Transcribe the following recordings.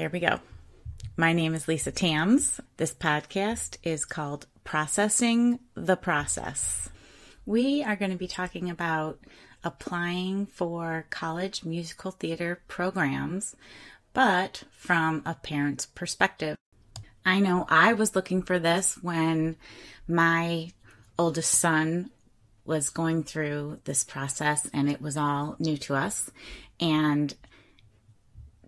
Here we go. My name is Lisa Tams. This podcast is called Processing the Process. We are going to be talking about applying for college musical theater programs, but from a parent's perspective. I know I was looking for this when my oldest son was going through this process and it was all new to us. And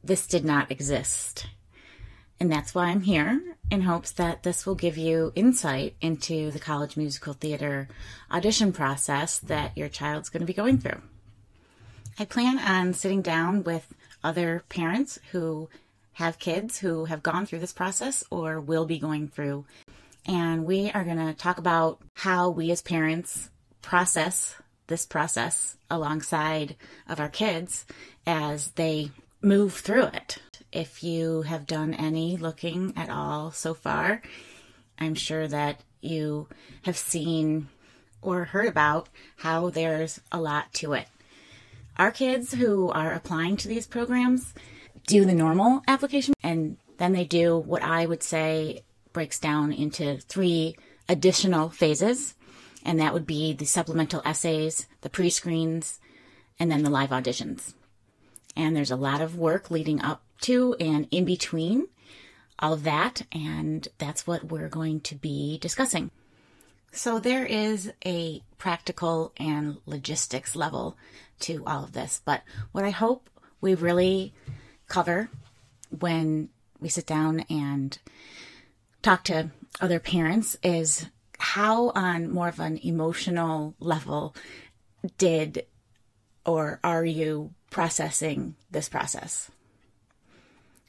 this did not exist. And that's why I'm here in hopes that this will give you insight into the college musical theater audition process that your child's going to be going through. I plan on sitting down with other parents who have kids who have gone through this process or will be going through. And we are going to talk about how we as parents process this process alongside of our kids as they move through it. If you have done any looking at all so far, I'm sure that you have seen or heard about how there's a lot to it. Our kids who are applying to these programs do the normal application and then they do what I would say breaks down into three additional phases. And that would be the supplemental essays, the pre screens, and then the live auditions. And there's a lot of work leading up to and in between all of that. And that's what we're going to be discussing. So there is a practical and logistics level to all of this. But what I hope we really cover when we sit down and talk to other parents is how, on more of an emotional level, did or are you processing this process?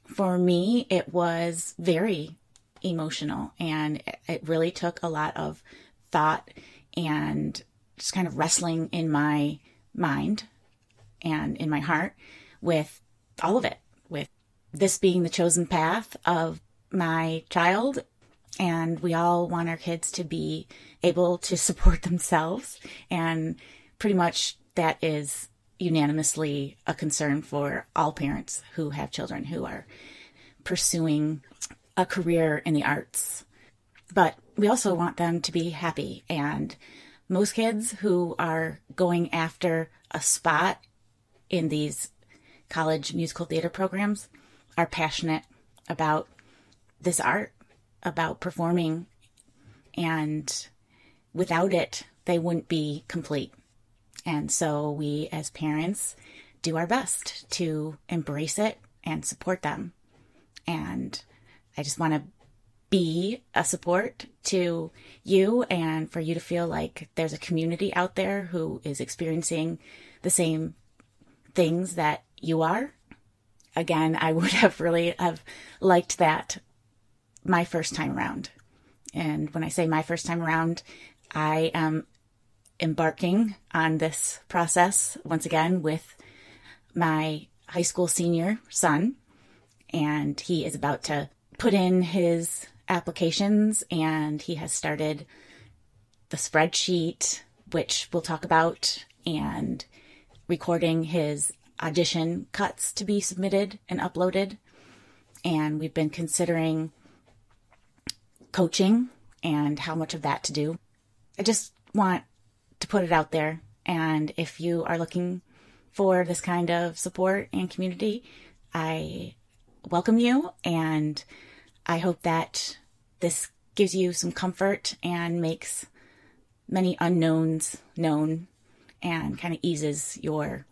For me, it was very emotional and it really took a lot of thought and just kind of wrestling in my mind and in my heart with all of it, with this being the chosen path of my child. And we all want our kids to be able to support themselves. And pretty much that is unanimously a concern for all parents who have children who are pursuing a career in the arts. But we also want them to be happy. And most kids who are going after a spot in these college musical theater programs are passionate about this art, about performing. And without it, they wouldn't be complete. And so we as parents do our best to embrace it and support them. And I just want to be a support to you and for you to feel like there's a community out there who is experiencing the same things that you are. Again, I would have really have liked that my first time around. And when I say my first time around, I am embarking on this process once again with my high school senior son. And he is about to put in his applications and he has started the spreadsheet, which we'll talk about, and recording his audition cuts to be submitted and uploaded. And we've been considering coaching and how much of that to do. I just want to put it out there. And if you are looking for this kind of support and community, I welcome you. And I hope that this gives you some comfort and makes many unknowns known and kind of eases your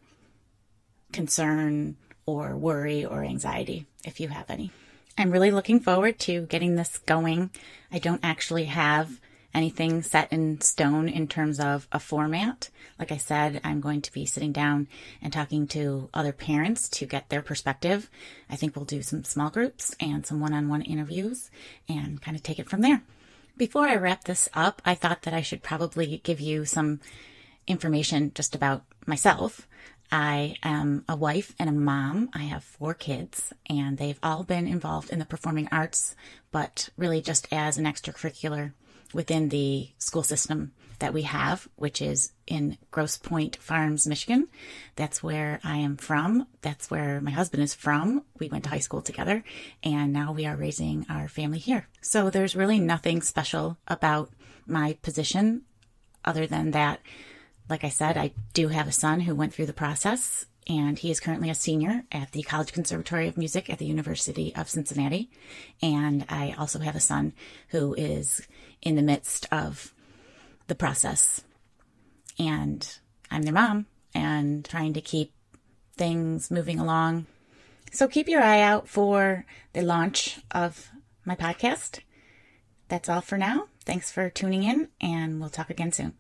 concern or worry or anxiety if you have any. I'm really looking forward to getting this going. I don't actually have anything set in stone in terms of a format. Like I said, I'm going to be sitting down and talking to other parents to get their perspective. I think we'll do some small groups and some one on one interviews and kind of take it from there. Before I wrap this up, I thought that I should probably give you some information just about myself. I am a wife and a mom. I have four kids, and they've all been involved in the performing arts, but really just as an extracurricular within the school system that we have, which is in Grosse Pointe Farms, Michigan. That's where I am from. That's where my husband is from. We went to high school together and now we are raising our family here. So there's really nothing special about my position other than that, like I said, I do have a son who went through the process and he is currently a senior at the College Conservatory of Music at the University of Cincinnati. And I also have a son who is in the midst of the process. And I'm their mom and trying to keep things moving along. So keep your eye out for the launch of my podcast. That's all for now. Thanks for tuning in, and we'll talk again soon.